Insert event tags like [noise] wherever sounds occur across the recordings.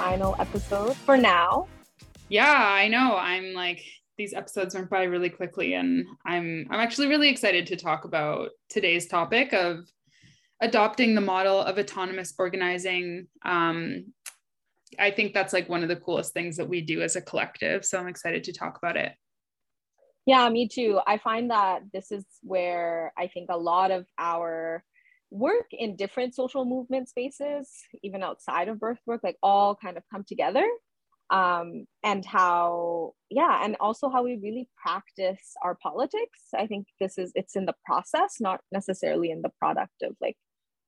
final episode for now. Yeah, I know. I'm like these episodes went by really quickly and I'm I'm actually really excited to talk about today's topic of adopting the model of autonomous organizing. Um, I think that's like one of the coolest things that we do as a collective. So I'm excited to talk about it. Yeah, me too. I find that this is where I think a lot of our work in different social movement spaces, even outside of birth work, like all kind of come together. Um, and how, yeah, and also how we really practice our politics. I think this is, it's in the process, not necessarily in the product of like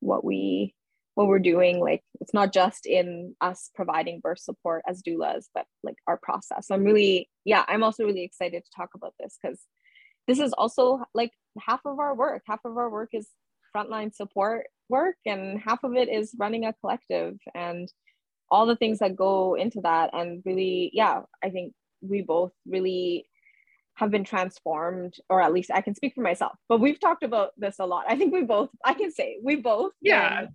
what we what we're doing like it's not just in us providing birth support as doulas but like our process so i'm really yeah i'm also really excited to talk about this because this is also like half of our work half of our work is frontline support work and half of it is running a collective and all the things that go into that. And really yeah i think we both really have been transformed or at least i can speak for myself but we've talked about this a lot. I think we both i can say we both yeah.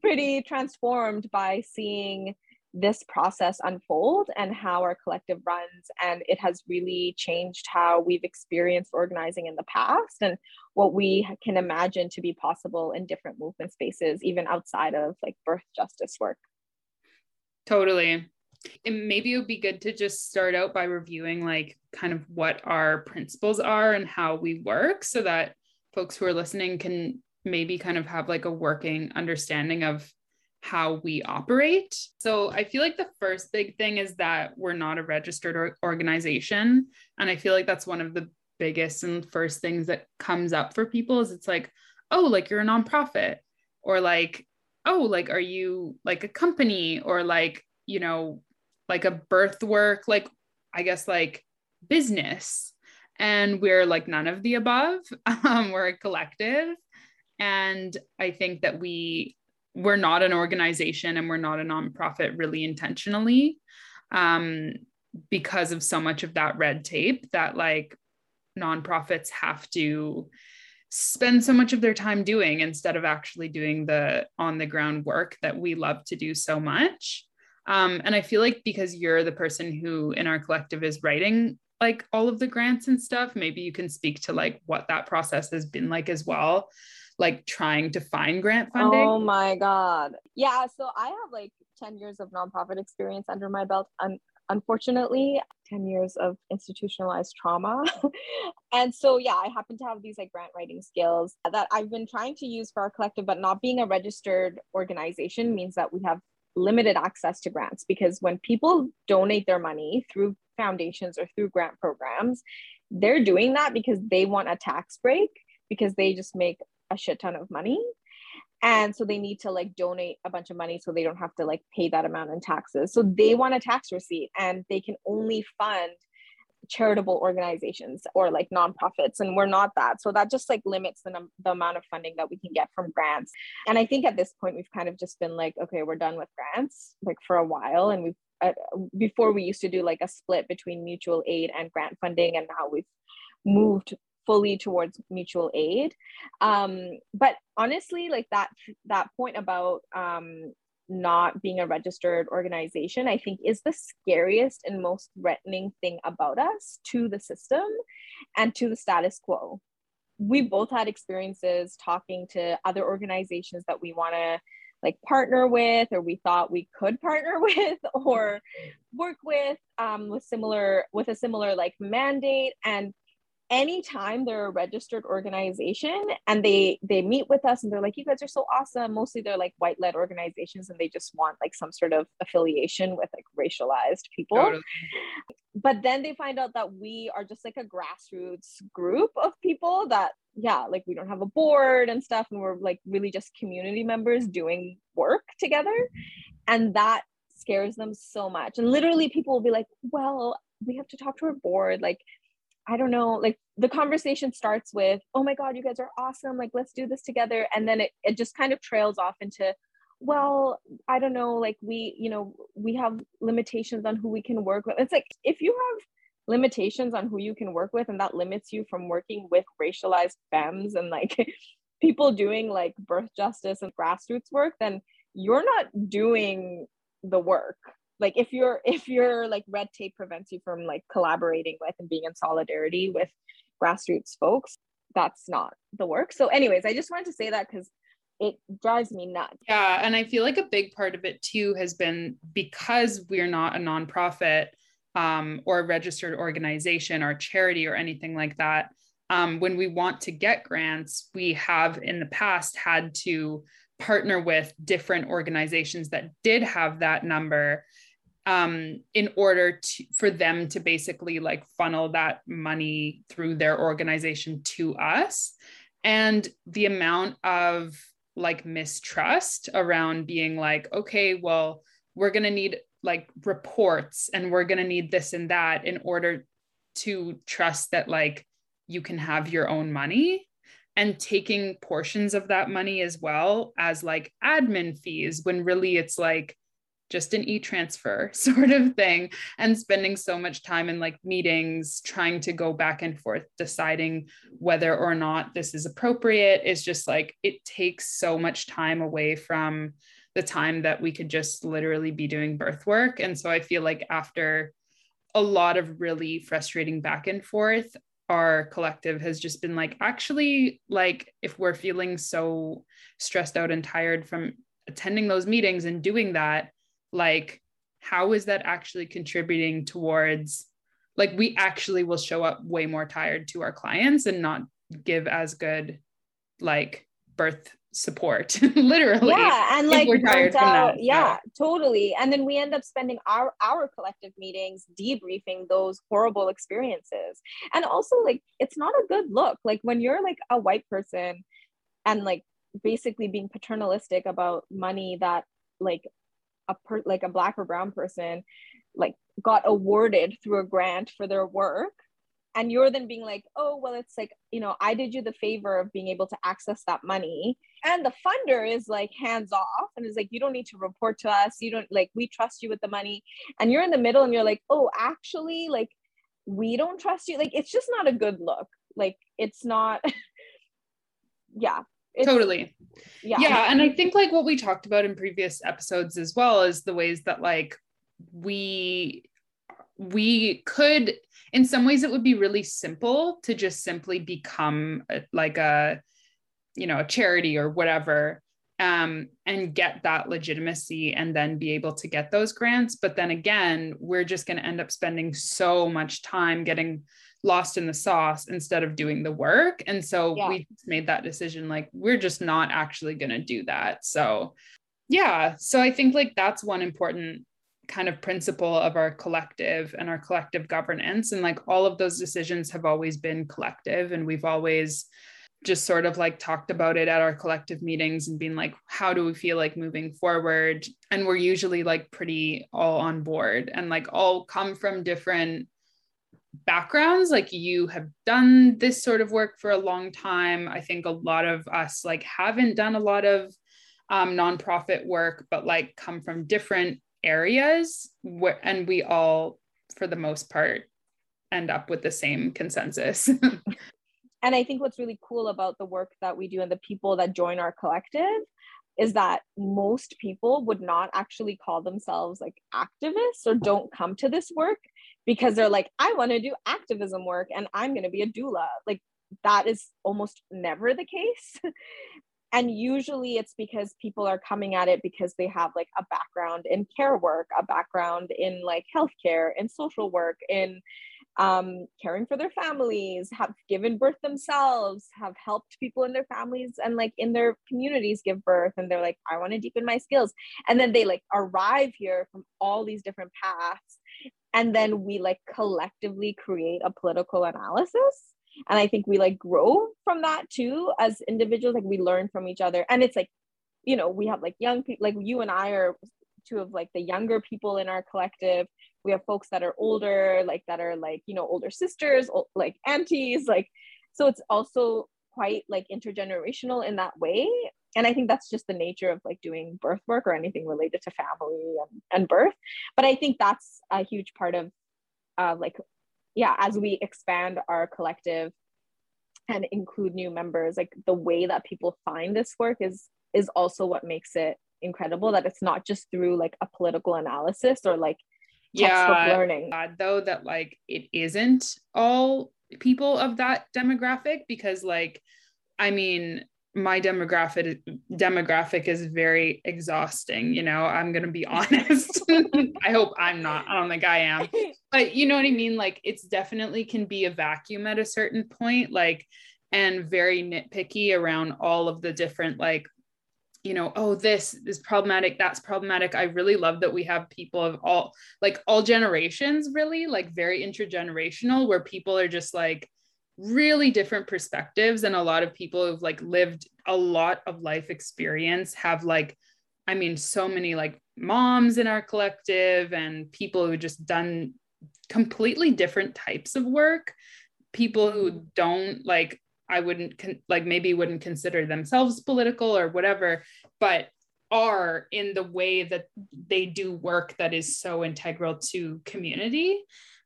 pretty transformed by seeing this process unfold and how our collective runs and it has really changed how we've experienced organizing in the past and what we can imagine to be possible in different movement spaces even outside of like birth justice work. Totally. And maybe it would be good to just start out by reviewing like kind of what our principles are and how we work so that folks who are listening can maybe kind of have like a working understanding of how we operate. So I feel like the first big thing is that we're not a registered or- organization. And I feel like that's one of the biggest and first things that comes up for people is it's like, oh, like you're a nonprofit, or like, oh, like are you like a company, or like, you know, like a birth work, like I guess like business. And we're like none of the above. [laughs] Um, we're a collective and i think that we we're not an organization and we're not a nonprofit really intentionally um, because of so much of that red tape that like nonprofits have to spend so much of their time doing instead of actually doing the on the ground work that we love to do so much. Um, and i feel like because you're the person who in our collective is writing like all of the grants and stuff maybe you can speak to like what that process has been like as well like trying to find grant oh funding? Oh my God. Yeah. So I have like 10 years of nonprofit experience under my belt. Un- unfortunately, 10 years of institutionalized trauma. [laughs] and so, yeah, I happen to have these like grant writing skills that I've been trying to use for our collective, but not being a registered organization means that we have limited access to grants because when people donate their money through foundations or through grant programs, they're doing that because they want a tax break because they just make a shit ton of money. And so they need to like donate a bunch of money so they don't have to like pay that amount in taxes. So they want a tax receipt and they can only fund charitable organizations or like nonprofits. And we're not that. So that just like limits the, num- the amount of funding that we can get from grants. And i think at this point we've kind of just been like okay we're done with grants like for a while. And we've uh, before we used to do like a split between mutual aid and grant funding and now we've moved fully towards mutual aid. Um, but honestly like that that point about um, not being a registered organization i think is the scariest and most threatening thing about us to the system and to the status quo. We both had experiences talking to other organizations that we want to like partner with or we thought we could partner [laughs] with or work with um, with similar with a similar like mandate. And anytime they're a registered organization and they they meet with us and they're like you guys are so awesome mostly they're like white led organizations and they just want like some sort of affiliation with like racialized people. Totally. but then they find out that we are just like a grassroots group of people that yeah like we don't have a board and stuff and we're like really just community members doing work together. And that scares them so much. And literally people will be like well we have to talk to our board like I don't know, like the conversation starts with, oh my God, you guys are awesome. Like, let's do this together. And then it, it just kind of trails off into, well, I don't know, like we, you know, we have limitations on who we can work with. It's like if you have limitations on who you can work with and that limits you from working with racialized femmes and like [laughs] people doing like birth justice and grassroots work then you're not doing the work like if you're [laughs] if you're like red tape prevents you from like collaborating with and being in solidarity with grassroots folks that's not the work. So anyways i just wanted to say that because it drives me nuts. Yeah and i feel like a big part of it too has been because we're not a nonprofit um, or a registered organization or charity or anything like that um, when we want to get grants we have in the past had to partner with different organizations that did have that number um, in order to, for them to basically like funnel that money through their organization to us. And the amount of like mistrust around being like, okay, well, we're going to need like reports and we're going to need this and that in order to trust that like you can have your own money and taking portions of that money as well as like admin fees when really it's like just an e-transfer [laughs] sort of thing and spending so much time in like meetings trying to go back and forth deciding whether or not this is appropriate is just like it takes so much time away from the time that we could just literally be doing birth work. And so i feel like after a lot of really frustrating back and forth our collective has just been like actually like if we're feeling so stressed out and tired from attending those meetings and doing that like how is that actually contributing towards like we actually will show up way more tired to our clients and not give as good like birth support [laughs] literally yeah and like we're tired from that, yeah so. totally. And then we end up spending our our collective meetings debriefing those horrible experiences. And also like it's not a good look. Like when you're like a white person and like basically being paternalistic about money that like a per like a black or brown person like got awarded through a grant for their work and you're then being like oh well it's like you know i did you the favor of being able to access that money. And the funder is like hands off and is like you don't need to report to us. You don't like we trust you with the money. And you're in the middle and you're like oh actually like we don't trust you. Like it's just not a good look. Like it's not [laughs] yeah totally. Yeah. Yeah and i think like what we talked about in previous episodes as well is the ways that like we we could in some ways it would be really simple to just simply become a, like a you know a charity or whatever um, and get that legitimacy and then be able to get those grants but then again we're just going to end up spending so much time getting lost in the sauce instead of doing the work. And so yeah. we made that decision like, we're just not actually going to do that. So, yeah. So I think like that's one important kind of principle of our collective and our collective governance. And like all of those decisions have always been collective. And we've always just sort of like talked about it at our collective meetings and being like, how do we feel like moving forward? And we're usually like pretty all on board and like all come from different backgrounds. Like you have done this sort of work for a long time. I think a lot of us like haven't done a lot of um, nonprofit work but like come from different areas where, and we all for the most part end up with the same consensus [laughs] and i think what's really cool about the work that we do and the people that join our collective is that most people would not actually call themselves like activists or don't come to this work because they're like, I want to do activism work and I'm going to be a doula. Like that is almost never the case. [laughs] and usually it's because people are coming at it because they have like a background in care work, a background in like healthcare and social work, in um, caring for their families, have given birth themselves, have helped people in their families and like in their communities give birth. And they're like, I want to deepen my skills. And then they like arrive here from all these different paths and then we like collectively create a political analysis and i think we like grow from that too as individuals like we learn from each other and it's like you know we have like young people like you and i are two of like the younger people in our collective we have folks that are older like that are like you know older sisters like aunties like so it's also quite like intergenerational in that way. And i think that's just the nature of like doing birth work or anything related to family and, and birth. But i think that's a huge part of uh, like yeah as we expand our collective and include new members like the way that people find this work is is also what makes it incredible that it's not just through like a political analysis or like yeah learning. Though that like it isn't all people of that demographic because like i mean my demographic demographic is very exhausting you know i'm going to be [laughs] honest. I hope i'm not i don't think i am. But you know what i mean? Like it's definitely can be a vacuum at a certain point like and very nitpicky around all of the different like you know oh this is problematic that's problematic. I really love that we have people of all like all generations really like very intergenerational where people are just like really different perspectives and a lot of people who've like lived a lot of life experience have like i mean so many like moms in our collective and people who just done completely different types of work. People who mm-hmm. don't like I wouldn't con- like maybe wouldn't consider themselves political or whatever, but are in the way that they do work that is so integral to community.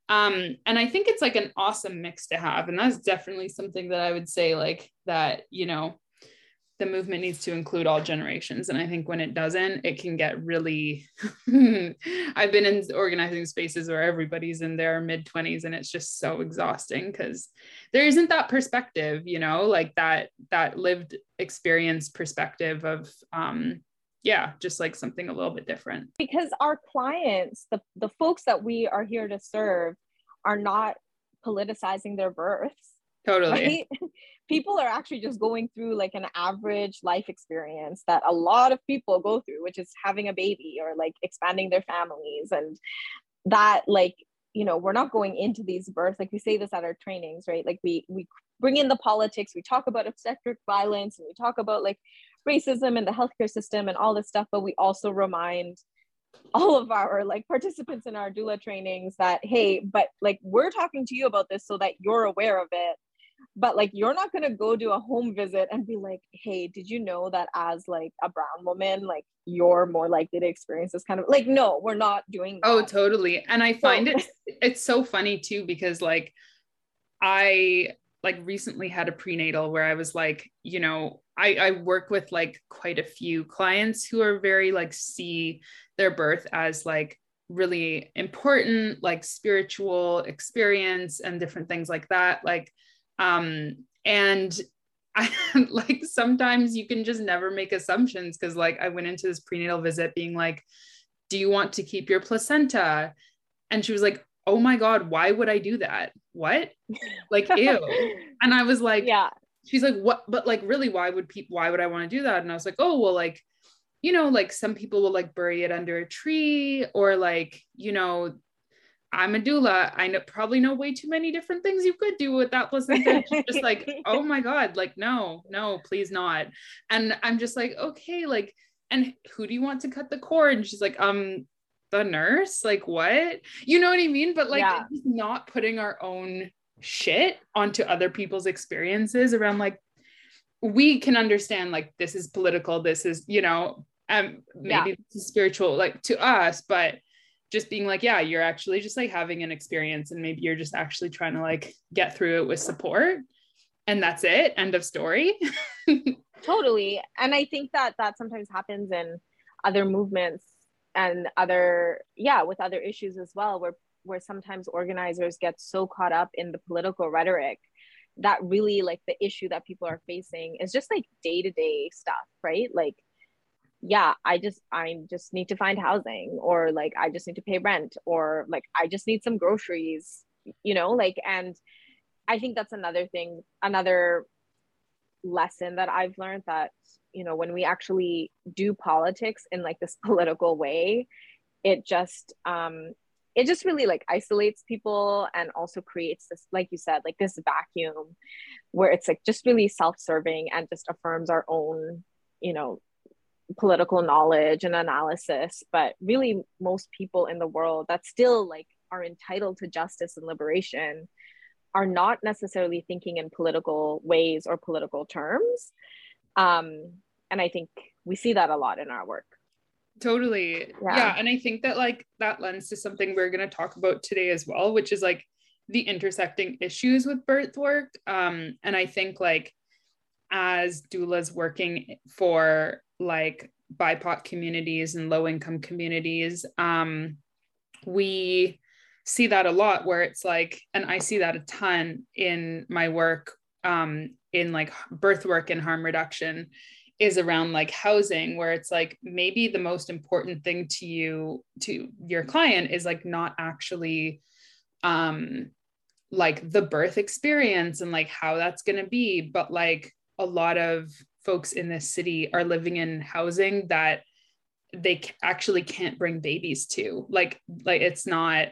Um, and I think it's like an awesome mix to have. And that's definitely something that I would say, like, that, you know, the movement needs to include all generations. And i think when it doesn't it can get really [laughs] i've been in organizing spaces where everybody's in their mid 20s and it's just so exhausting because there isn't that perspective you know like that that lived experience perspective of um yeah just like something a little bit different. Because our clients the, the folks that we are here to serve are not politicizing their births totally. Right? [laughs] people are actually just going through like an average life experience that a lot of people go through which is having a baby or like expanding their families and that like you know we're not going into these births like we say this at our trainings right? Like we we bring in the politics we talk about obstetric violence and we talk about like racism and the healthcare system and all this stuff but we also remind all of our like participants in our doula trainings that hey but like we're talking to you about this so that you're aware of it but like you're not going to go do a home visit and be like hey did you know that as like a brown woman like you're more likely to experience this kind of like no we're not doing oh, that. oh totally and i find so- it it's so funny too because like i like recently had a prenatal where i was like you know i i work with like quite a few clients who are very like see their birth as like really important like spiritual experience and different things like that like um, and I [laughs] like sometimes you can just never make assumptions because like I went into this prenatal visit being like, do you want to keep your placenta? And she was like, oh my God, why would I do that? What? Like, ew. [laughs] and I was like, yeah. She's like, what? But like, really, why would people, why would I want to do that? And I was like, oh, well, like, you know, like some people will like bury it under a tree or like, you know, I'm a doula. I know probably know way too many different things you could do with that placenta. just like, [laughs] oh my God, like, no, no, please not. And I'm just like, okay, like, and who do you want to cut the cord? And she's like, um, the nurse, like what? You know what I mean? But like yeah. not putting our own shit onto other people's experiences around like we can understand like this is political, this is, you know, um maybe yeah. this is spiritual, like to us, but just being like, yeah, you're actually just like having an experience and maybe you're just actually trying to like get through it with support. And that's it. End of story. [laughs] totally. And I think that that sometimes happens in other movements and other, yeah, with other issues as well, where where sometimes organizers get so caught up in the political rhetoric that really like the issue that people are facing is just like day-to-day stuff, right? Like yeah i just i just need to find housing or like i just need to pay rent or like i just need some groceries you know like and i think that's another thing another lesson that i've learned that you know when we actually do politics in like this [laughs] political way it just um it just really like isolates people and also creates this like you said like this vacuum where it's like just really self-serving and just affirms our own you know political knowledge and analysis but really most people in the world that still like are entitled to justice and liberation are not necessarily thinking in political ways or political terms um, and i think we see that a lot in our work totally yeah. yeah and i think that like that lends to something we're going to talk about today as well which is like the intersecting issues with birth work. Um, and I think like as doulas working for like BIPOC communities and low income communities, um, we see that a lot where it's like, and I see that a ton in my work um, in like birth work and harm reduction is around like housing where it's like maybe the most important thing to you to your client is like not actually um like the birth experience and like how that's going to be but like a lot of folks in this city are living in housing that they actually can't bring babies to. Like like it's not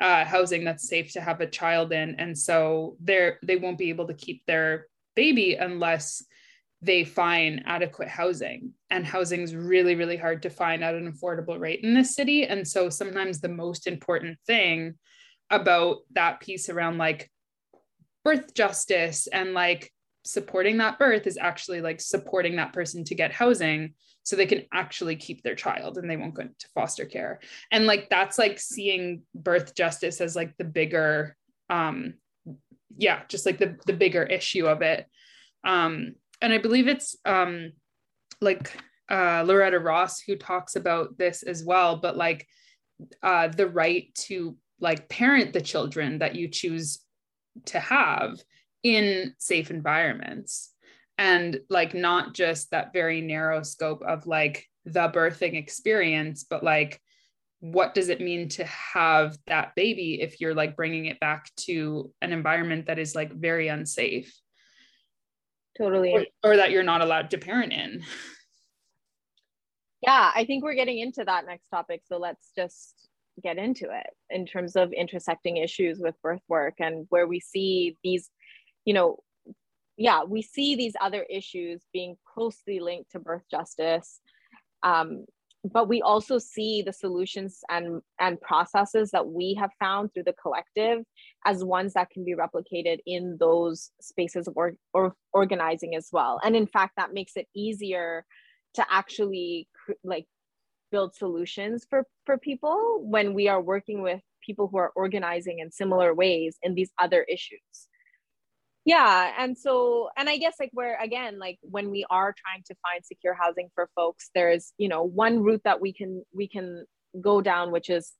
uh, housing that's safe to have a child in. And so they're they won't be able to keep their baby unless they find adequate housing. And housing is really really hard to find at an affordable rate in this city. And so sometimes the most important thing about that piece around like birth justice and like supporting that birth is actually like supporting that person to get housing so they can actually keep their child and they won't go into foster care. And like that's like seeing birth justice as like the bigger um yeah just like the the bigger issue of it. Um and i believe it's um like uh loretta ross who talks about this as well but like uh the right to like parent the children that you choose to have in safe environments. And like not just that very narrow scope of like the birthing experience but like what does it mean to have that baby if you're like bringing it back to an environment that is like very unsafe? Totally. Or, or that you're not allowed to parent in. Yeah i think we're getting into that next topic so let's just get into it in terms of intersecting issues with birth work and where we see these you know yeah we see these other issues being closely linked to birth justice um, but we also see the solutions and and processes that we have found through the collective as ones that can be replicated in those spaces of or, or organizing as well. And in fact that makes it easier to actually like build solutions for for people when we are working with people who are organizing in similar ways in these other issues yeah and so and i guess like where again like when we are trying to find secure housing for folks there's you know one route that we can we can go down which is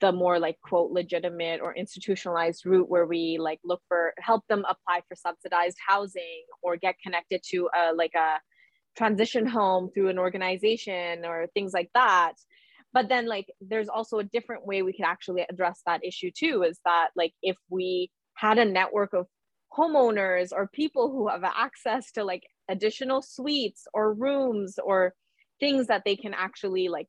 the more like quote legitimate or institutionalized route where we like look for help them apply for subsidized housing or get connected to a like a transition home through an organization or things like that. But then like there's also a different way we could actually address that issue too is that like if we had a network of homeowners or people who have access to like additional suites or rooms or things that they can actually like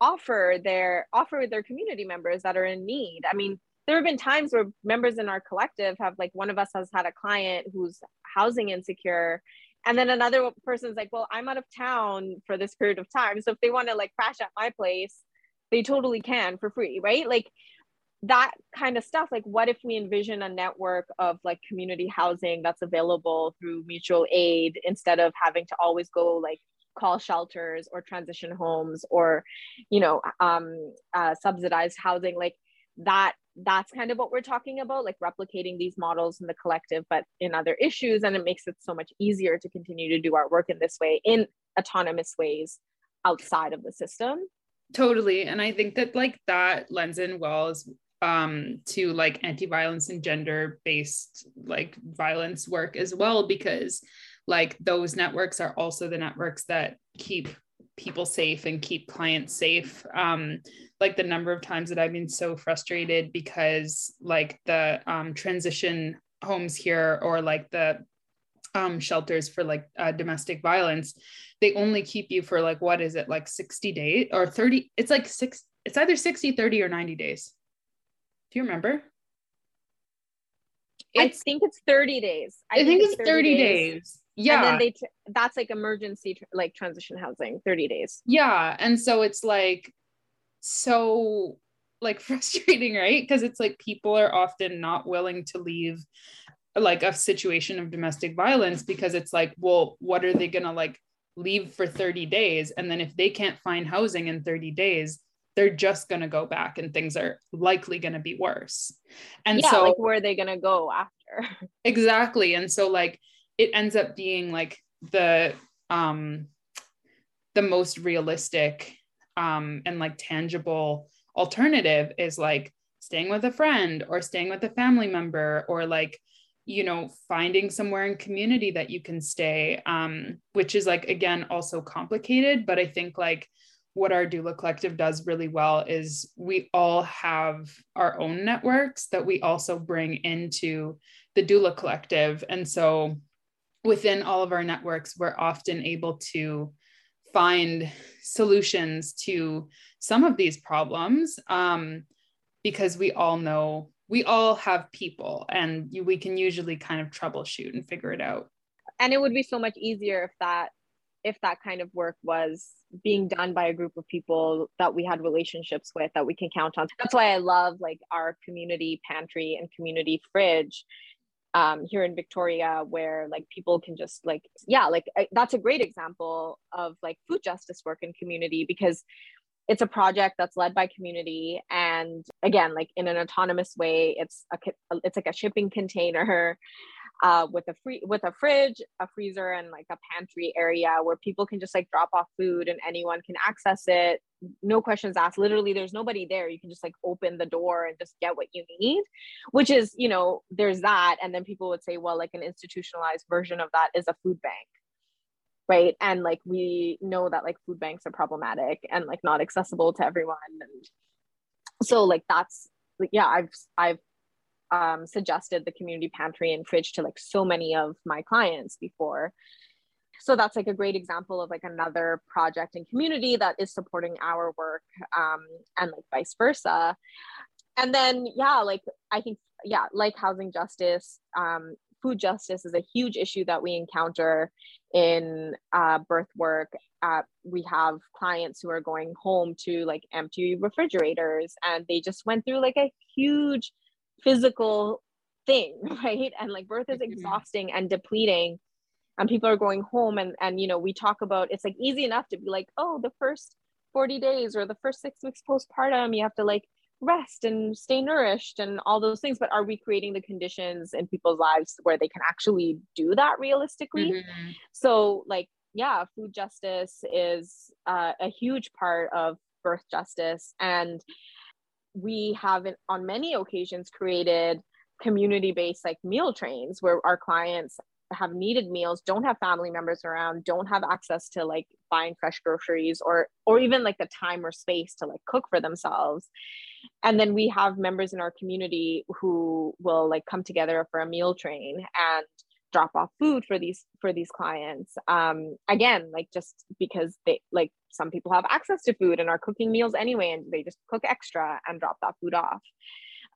offer their offer their community members that are in need. I mean there have been times where members in our collective have like one of us has had a client who's housing insecure and then another person's like well i'm out of town for this period of time so if they want to like crash at my place they totally can for free right? Like that kind of stuff like what if we envision a network of like community housing that's available through mutual aid instead of having to always go like call shelters or transition homes or you know um, uh, subsidized housing? Like that that's kind of what we're talking about like replicating these models in the collective but in other issues and it makes it so much easier to continue to do our work in this way in autonomous ways outside of the system. Totally and i think that like that lends in well as um, to like anti-violence and gender-based like violence work as well because like those networks are also the networks that keep people safe and keep clients safe. Um, like the number of times that i've been so frustrated because like the um, transition homes here or like the um, shelters for like uh, domestic violence they only keep you for like what is it like 60 days or 30 it's like six it's either 60 30 or 90 days do you remember? It's, I think it's 30 days. I, I think, think, it's 30, 30 days. days. Yeah. And then they, that's like emergency, like transition housing, 30 days. Yeah. And so it's like, so like [laughs] frustrating, right? Because it's like people are often not willing to leave like a situation of domestic violence because it's like, well, what are they going to like leave for 30 days? And then if they can't find housing in 30 days, they're just going to go back and things are likely going to be worse. And yeah, so like where are they going to go after? [laughs] exactly. And so like it ends up being like the um the most realistic um and like tangible alternative is like staying with a friend or staying with a family member or like you know finding somewhere in community that you can stay um which is like again also complicated but i think like what our doula collective does really well is we all have our own networks that we also bring into the doula collective. And so within all of our networks we're often able to find solutions to some of these problems um, because we all know we all have people and we can usually kind of troubleshoot and figure it out. And it would be so much easier if that if that kind of work was being done by a group of people that we had relationships with that we can count on. That's why i love like our community pantry and community fridge um, here in victoria where like people can just like yeah like I, that's a great example of like food justice work in community because it's a project that's led by community and again like in an autonomous way it's a it's like a shipping container uh, with a free with a fridge a freezer and like a pantry area where people can just like drop off food and anyone can access it. No questions asked. Literally there's nobody there. You can just like open the door and just get what you need which is you know there's that. And then people would say well like an institutionalized version of that is a food bank right? And like we know that like food banks are problematic and like not accessible to everyone. And so like that's like yeah i've i've um, suggested the community pantry and fridge to like so many of my clients before so that's like a great example of like another project and community that is supporting our work um, and like vice versa and then yeah like i think yeah like housing justice um, food justice is a huge issue that we encounter in uh, birth work. Uh, we have clients who are going home to like empty refrigerators and they just went through like a huge physical thing, [laughs] right? And like birth is mm-hmm. exhausting and depleting. And people are going home and and you know, we talk about it's like easy enough to be like, oh, the first 40 days or the first six weeks postpartum, you have to like rest and stay nourished and all those things but are we creating the conditions in people's lives where they can actually do that realistically mm-hmm. so like yeah food justice is uh, a huge part of birth justice and we have on many occasions created community based like meal trains where our clients have needed meals don't have family members around don't have access to like buying fresh groceries or or even like the time or space to like cook for themselves. And then we have members in our community who will like come together for a meal train. And drop off food for these for these clients. Um again like just because they like some people have access to food and are cooking meals anyway and they just cook extra and drop that food off.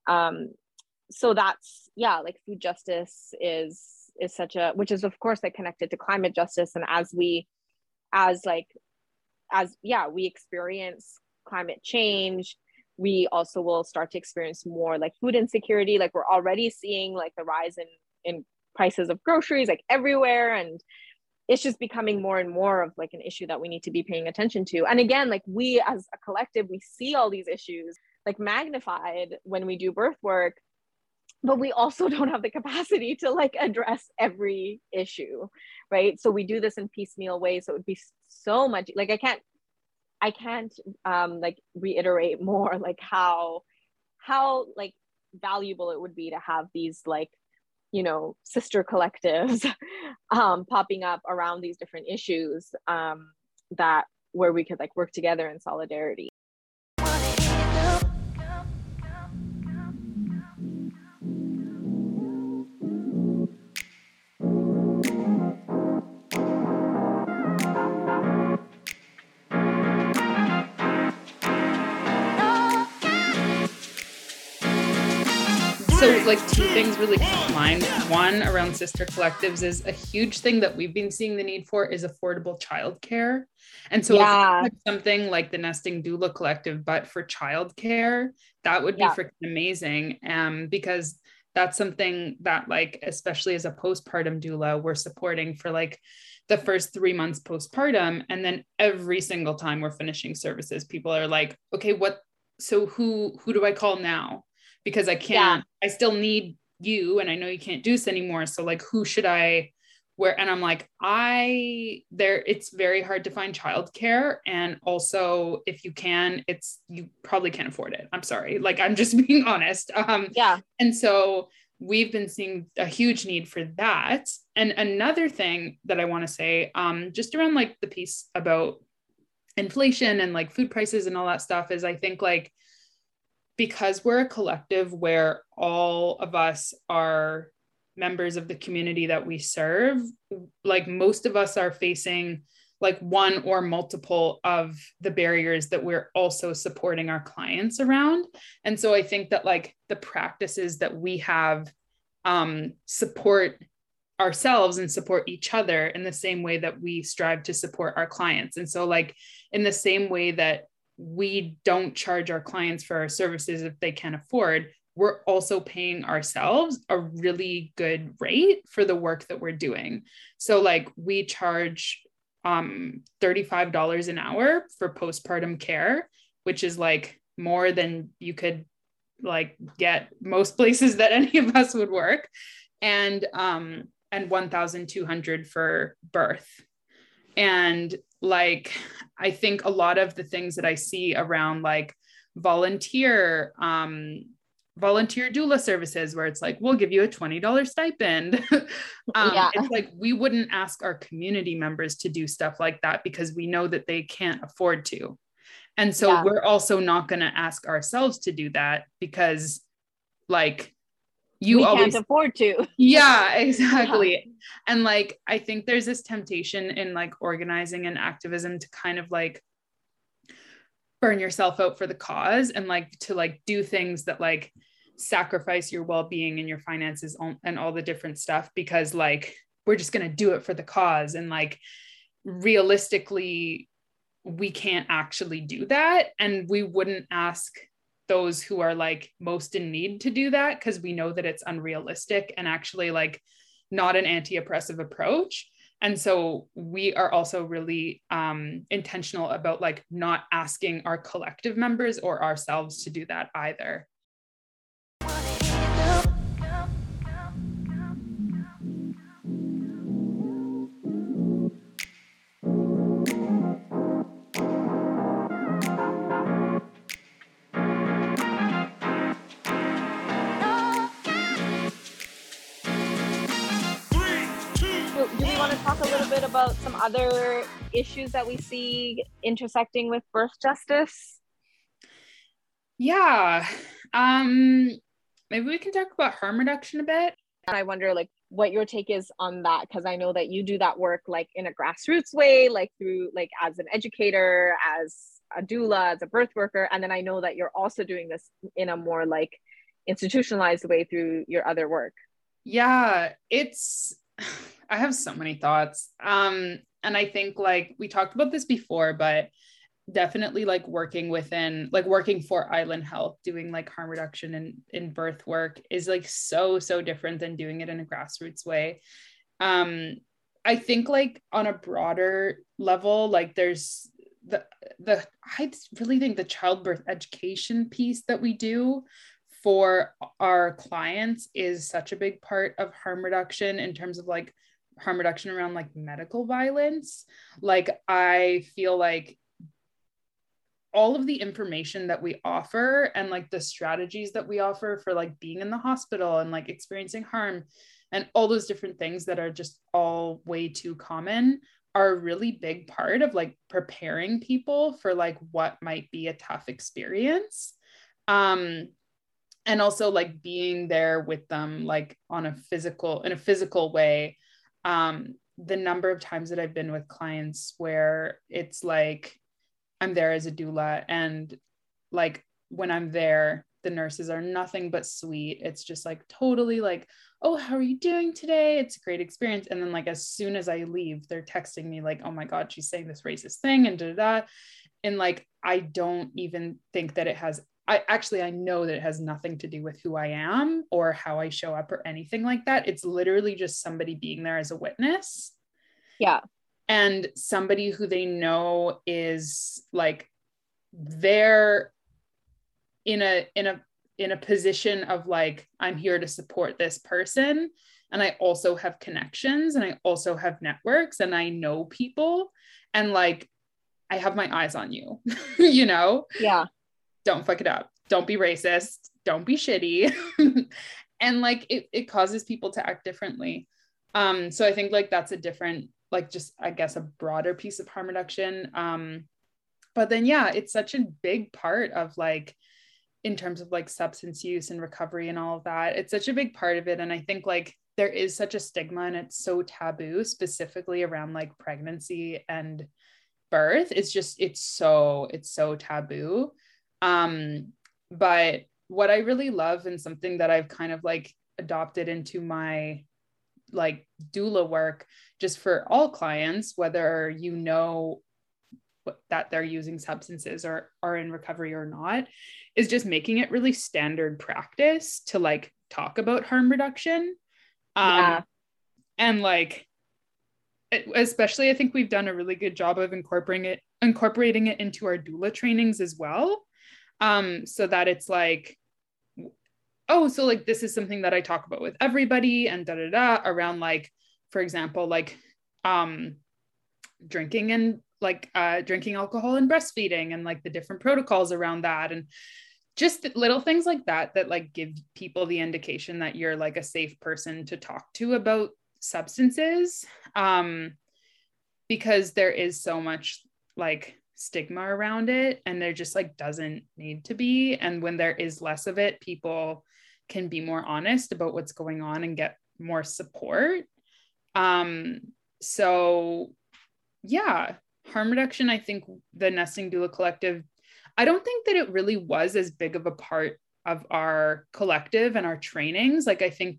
Um so that's yeah like food justice is is such a which is of course like connected to climate justice. And as we as like as yeah we experience climate change we also will start to experience more like food insecurity. Like we're already seeing like the rise in in prices of groceries like everywhere and it's just becoming more and more of like an issue that we need to be paying attention to. And again like we as a collective we see all these issues like magnified when we do birth work but we also [laughs] don't have the capacity to like address every issue right? So we do this in piecemeal ways so it would be so much like i can't I can't um, like reiterate [laughs] more like how how like valuable it would be to have these like you know sister collectives [laughs] um, popping up around these different issues um, that where we could like work together in solidarity so like two things really come to mind. One around sister collectives is a huge thing that we've been seeing the need for is affordable childcare. And so yeah. something like the Nesting Doula Collective, but for childcare, that would be yeah. freaking amazing. Um, because that's something that like especially as a postpartum doula we're supporting for like the first three months postpartum and then every single time we're finishing services people are like okay what so who who do i call now because i can't yeah. i still need you and i know you can't do this anymore. So like who should i where and i'm like i there it's very hard to find childcare. And also if you can it's you probably can't afford it. I'm sorry. Like i'm just [laughs] being honest. Um yeah. and so we've been seeing a huge need for that. And another thing that i want to say um just around like the piece about inflation and like food prices and all that stuff is i think like because we're a collective where all of us are members of the community that we serve like most of us are facing like one or multiple of the barriers that we're also supporting our clients around. And so i think that like the practices that we have um, support ourselves and support each other in the same way that we strive to support our clients. And so like in the same way that we don't charge our clients for our services if they can't afford we're also paying ourselves a really good rate for the work that we're doing. So like we charge um $35 an hour for postpartum care, which is like more than you could like get most [laughs] places that any of us would work and um and 1200 for birth. And like I think a lot of the things that I see around like volunteer um volunteer doula services where it's like we'll give you a $20 stipend [laughs] um, yeah. it's like we wouldn't ask our community members to do stuff like that because we know that they can't afford to and so yeah. we're also not going to ask ourselves to do that because like you we always can't afford to. Yeah [laughs] exactly. Yeah. and like i think there's this temptation in like organizing and activism to kind of like burn yourself out for the cause and like to like do things that like sacrifice your well-being and your finances and all the different stuff because like we're just going to do it for the cause. And like realistically we can't actually do that. And we wouldn't ask those who are like most in need to do that because we know that it's unrealistic and actually like not an anti-oppressive approach. And so we are also really um, intentional about like not asking our collective members or ourselves to do that either about some other issues that we see intersecting with birth justice? Yeah. Um, maybe we can talk about harm reduction a bit. And I wonder like what your take is on that because I know that you do that work like in a grassroots way, like through like as an educator, as a doula, as a birth worker, and then I know that you're also doing this in a more like institutionalized way through your other work. Yeah, it's I have so many thoughts. Um, and I think like we talked about this before, but definitely like working within like working for Island Health, doing like harm reduction in in birth work is like so so different than doing it in a grassroots way. Um, I think like on a broader level, like there's the the I really think the childbirth education piece that we do for our clients is such a big part of harm reduction in terms of like harm reduction around like medical violence. Like, I feel like all of the information that we offer and like the strategies that we offer for like being in the hospital and like experiencing harm and all those different things that are just all way too common are a really big part of like preparing people for like what might be a tough experience um and also like being there with them like on a physical in a physical way um the number of times that i've been with clients where it's like i'm there as a doula and like when i'm there the nurses are nothing but sweet. It's just like totally like oh how are you doing today? It's a great experience. And then like as soon as i leave they're texting me like oh my god she's saying this racist thing and da da and like i don't even think that it has I actually I know that it has nothing to do with who I am or how I show up or anything like that. It's literally just somebody being there as a witness. Yeah. And somebody who they know is like they're in a in a in a position of like I'm here to support this person and I also have connections and I also have networks and I know people and like I have my eyes on you, [laughs] you know? Yeah. Don't fuck it up. Don't be racist. Don't be shitty. [laughs] and like it, it causes people to act differently. Um, so I think like that's a different, like just I guess a broader piece of harm reduction. Um, but then yeah, it's such a big part of like in terms of like substance use and recovery and all of that. It's such a big part of it. And I think like there is such a stigma and it's so taboo specifically around like pregnancy and birth it's just it's so it's so taboo um but what i really love and something that i've kind of like adopted into my like doula work just for all clients whether you know that they're using substances or are in recovery or not is just making it really standard practice to like talk about harm reduction um, yeah. And like, especially, I think we've done a really good job of incorporating it, incorporating it into our doula trainings as well. Um, so that it's like, oh, so like this is something that I talk about with everybody and da da da around like, for example, like um drinking and like uh drinking alcohol and breastfeeding and like the different protocols around that and just little things like that that like give people the indication that you're like a safe person to talk to about substances. Um because there is so much like stigma around it and there just like doesn't need to be and when there is less of it people can be more honest about what's going on and get more support um so yeah harm reduction i think the nesting doula collective I don't think that it really was as big of a part of our collective and our trainings. Like, I think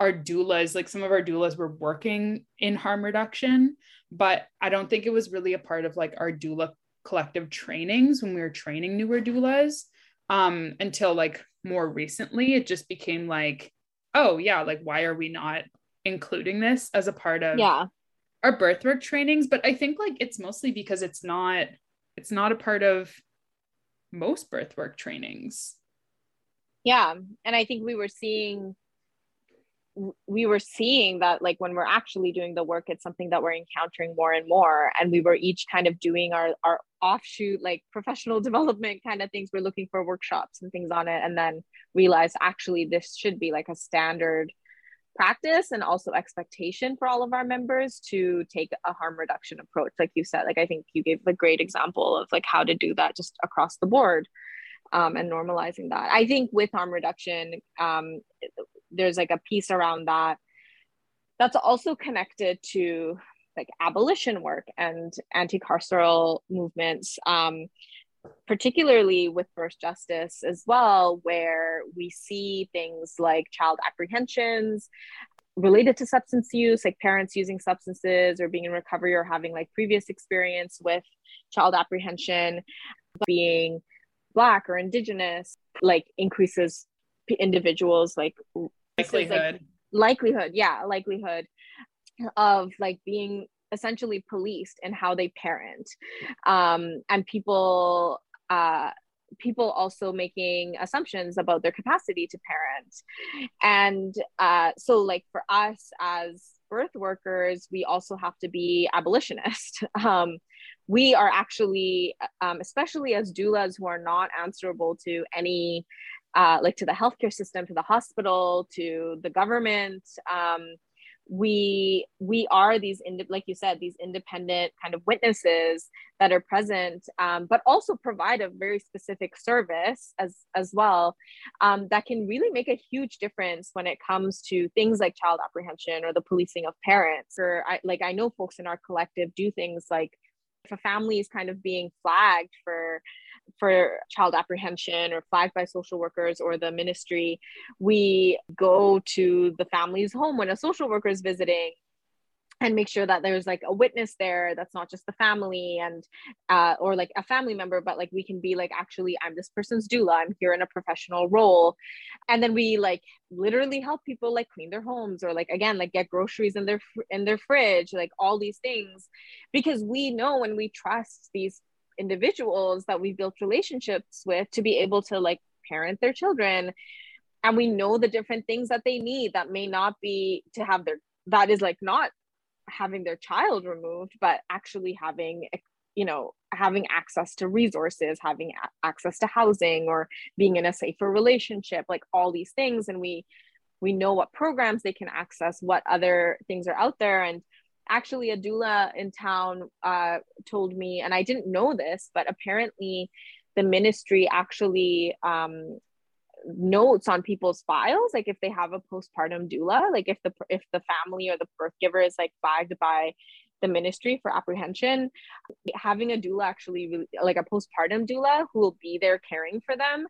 our doulas, like some of our doulas were working in harm reduction, but I don't think it was really a part of like our doula collective trainings when we were training newer doulas um, until like more recently. It just became like, oh, yeah, like, why are we not including this as a part of yeah. our birthwork trainings? But I think like it's mostly because it's not. It's not a part of most birthwork trainings. Yeah. And I think we were seeing we were seeing that like when we're actually doing the work it's something that we're encountering more and more and we were each kind of doing our our offshoot like professional [laughs] development kind of things. We're looking for workshops and things on it and then realize actually this should be like a standard practice and also expectation for all of our members to take a harm reduction approach. Like you said like i think you gave a great example of like how to do that just across the board um, and normalizing that. I think with harm reduction um, there's like a piece around that that's also connected to like abolition work and anti-carceral movements um, particularly with birth justice as well, where we see things like child apprehensions related to substance use, like parents using substances or being in recovery or having like previous experience with child apprehension, being Black or Indigenous, like increases individuals like likelihood. Like, likelihood, yeah, likelihood of like being essentially policed and how they parent. Um, and people uh, people also making assumptions about their capacity to parent. And uh, so like for us as birth workers we also have to be abolitionist. [laughs] Um, we are actually um, especially as doulas who are not answerable to any uh, like to the healthcare system to the hospital to the government. Um, we we are these ind- like you said these independent kind of witnesses that are present um, but also provide a very specific service as as well um, that can really make a huge difference when it comes to things like child apprehension or the policing of parents. Or I, like i know folks in our collective do things like if a family is kind of being flagged for for child apprehension or flagged by social workers or the ministry, we go to the family's home when a social worker is visiting and make sure that there's like a witness there that's not just the family and uh, or like a family member but like we can be like actually i'm this person's doula i'm here in a professional role. And then we like literally help people like clean their homes or like again like get groceries in their in their fridge like all these things. Because we know and we trust these individuals that we've built relationships with to be able to like parent their children. And we know the different things that they need that may not be to have their that is like not having their child removed but actually having you know having access to resources having a- access to housing or being in a safer relationship like all these things. And we we know what programs they can access what other things are out there. And actually a doula in town uh, told me and i didn't know this but apparently the ministry actually um, notes on people's files like if they have a postpartum doula like if the if the family or the birth giver is like flagged by the ministry for apprehension having a doula actually like a postpartum doula who will be there caring for them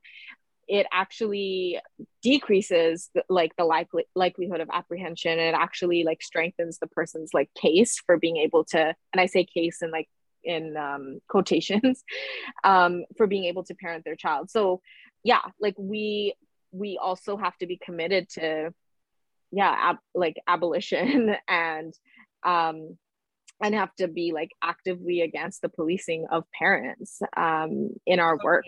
it actually decreases the, like the likely likelihood of apprehension and it actually like strengthens the person's like case for being able to and i say case in like in um, [laughs] quotations um, for being able to parent their child. So yeah like we we also have to be committed to yeah ab- like abolition [laughs] and um and have to be like actively against the policing of parents um in our work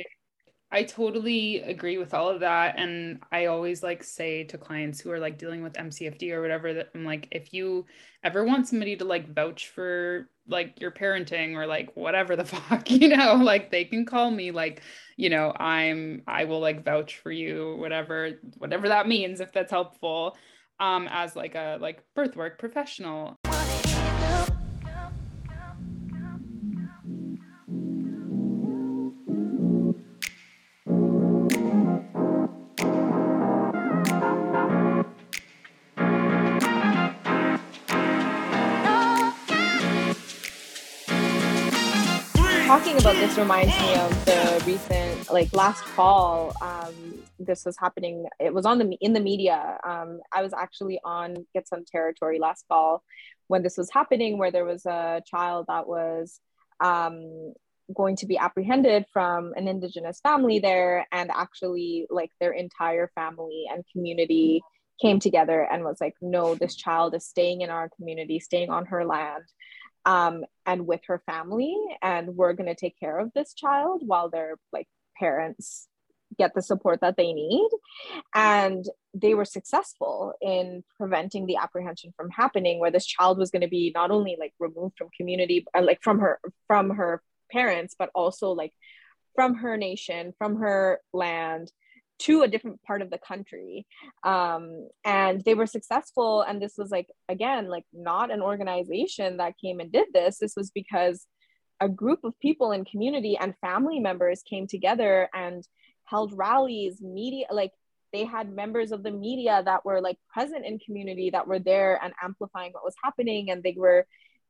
I totally agree with all of that. And I always like say to clients who are like dealing with MCFD or whatever that I'm like, if you ever want somebody to like vouch for like your parenting or like whatever the [laughs] fuck, you know, like they can call me like, you know, I'm I will like vouch for you, whatever, whatever that means, if that's helpful. Um, as like a like birth work professional. Talking about this reminds me of the recent like last fall um, this was happening it was on the in the media. Um, i was actually on Gitxsan territory last fall when this was happening where there was a child that was um, going to be apprehended from an indigenous family there and actually like their entire family and community came together and was like no this child is staying in our community staying on her land um, and with her family and we're going to take care of this child while their like parents get the support that they need. And they were successful in preventing the apprehension from happening where this child was going to be not only like removed from community uh, like from her from her parents but also like from her nation from her land to a different part of the country um, and they were successful and this was like again like not an organization that came and did this. This was because a group of people in community and family members came together and held rallies media like they had members of the media that were like present in community that were there and amplifying what was happening and they were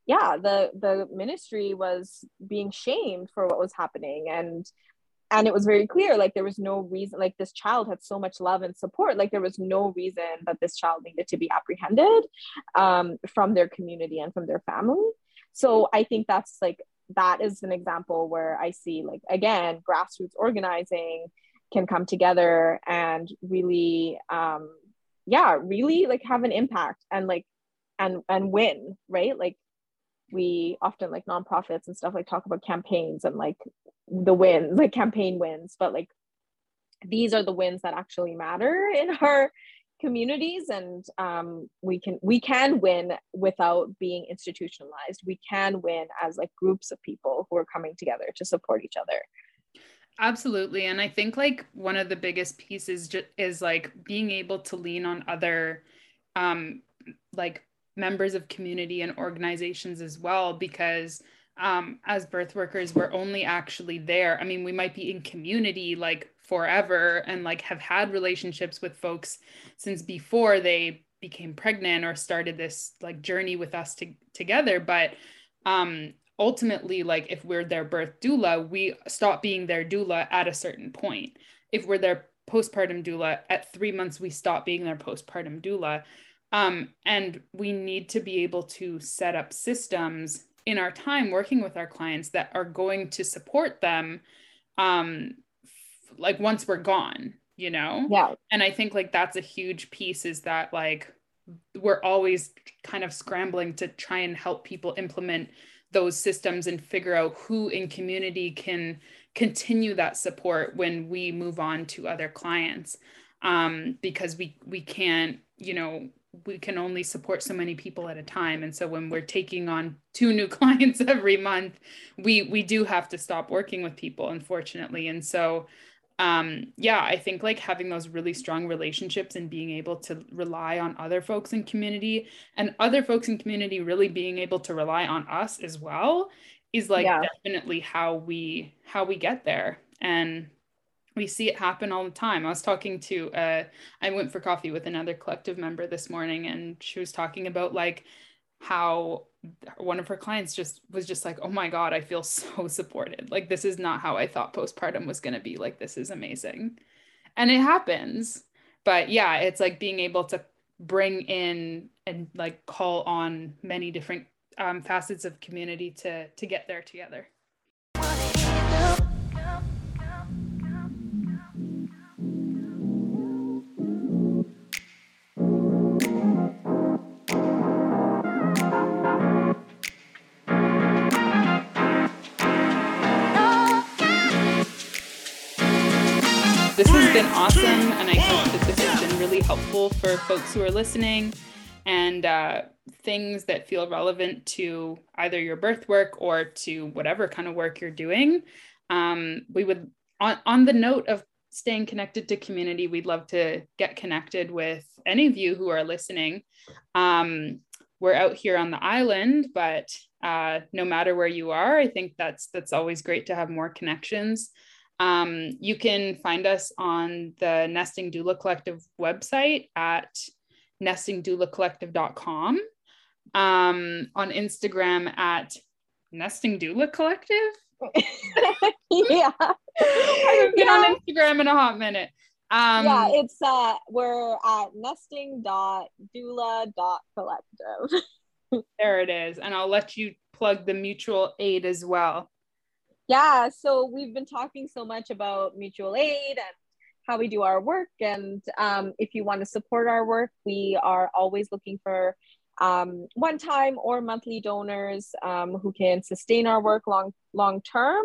yeah the the ministry was being shamed for what was happening and and it was very clear like there was no reason like this child had so much love and support like there was no reason that this child needed to be apprehended um, from their community and from their family. So i think that's like that is an example where i see like again grassroots organizing can come together and really um yeah really like have an impact and like and and win right? Like we often like nonprofits and stuff like talk about campaigns and like the wins like campaign wins but like these are the wins that actually matter in [laughs] our communities and um, we can we can win without being institutionalized. We can win as like groups of people who are coming together to support each other. Absolutely and i think like one of the biggest pieces ju- is like being able to lean on other um like members of community and organizations as well because um, as birth workers we're only actually there. I mean we might be in community like forever and like have had relationships with folks since before they became pregnant or started this like journey with us to, together. But um ultimately like if we're their birth doula we stop being their doula at a certain point. If we're their postpartum doula at three months we stop being their postpartum doula. Um, and we need to be able to set up systems in our time working with our clients that are going to support them um, f- like once we're gone, you know? Yeah. And I think like that's a huge piece is that like we're always kind of scrambling to try and help people implement those systems and figure out who in community can continue that support when we move on to other clients um, because we we can't you know we can only support so many people at a time. And so when we're taking on two new [laughs] clients every month we we do have to stop working with people unfortunately. And so um yeah i think like having those really strong relationships and being able to rely on other folks in community and other folks in community really being able to rely on us as well is like yeah. definitely how we how we get there. And we see it happen all the time. I was talking to uh I went for coffee with another collective member this morning and she was talking about like how one of her clients just was just like, "Oh my god, I feel [laughs] so supported. Like this is not how I thought postpartum was going to be. Like this is amazing." And it happens. But yeah, it's like being able to bring in and like call on many different um, facets of community to to get there together. Been awesome, and I hope that this has been really helpful for folks who are listening and uh, things that feel relevant to either your birth work or to whatever kind of work you're doing. Um, we would, on, on the note of staying connected to community, we'd love to get connected with any of you who are listening. Um, we're out here on the island, but uh, no matter where you are, I think that's that's always great to have more connections. Um, you can find us on the Nesting Doula Collective website at nestingdoulacollective.com, um, on Instagram at Nesting Doula Collective. [laughs] yeah. I haven't been yeah. on Instagram in a hot minute. Um, yeah, it's uh we're at nesting.doula.collective. [laughs] there it is. And I'll let you plug the mutual aid as well yeah so we've been talking so much about mutual aid and how we do our work. And um, if you want to support our work we are always looking for um, one time or monthly donors um, who can sustain our work long long term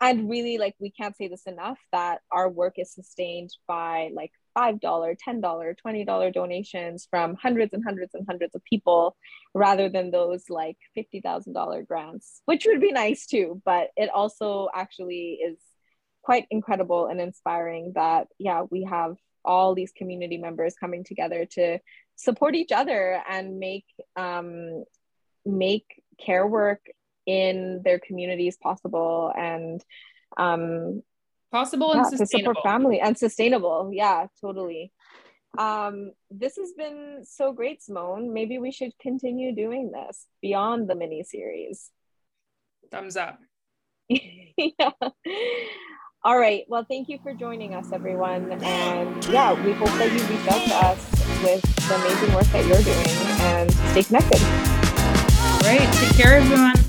and really like we can't say this enough that our work is sustained by like $5 $10 $20 donations from hundreds and hundreds and hundreds of people rather than those like $50000 grants which would be nice too but it also actually is quite incredible and inspiring that yeah we have all these community members coming together to support each other and make um, make care work in their communities possible and um, possible and yeah, sustainable. to support family and sustainable. Yeah, totally. Um, this has been so great, Simone. Maybe we should continue doing this beyond the mini series. Thumbs up. [laughs] yeah. All right. Well, thank you for joining us, everyone. And yeah, we hope that you reach out to us with the amazing work that you're doing and stay connected. All right. Take care, everyone.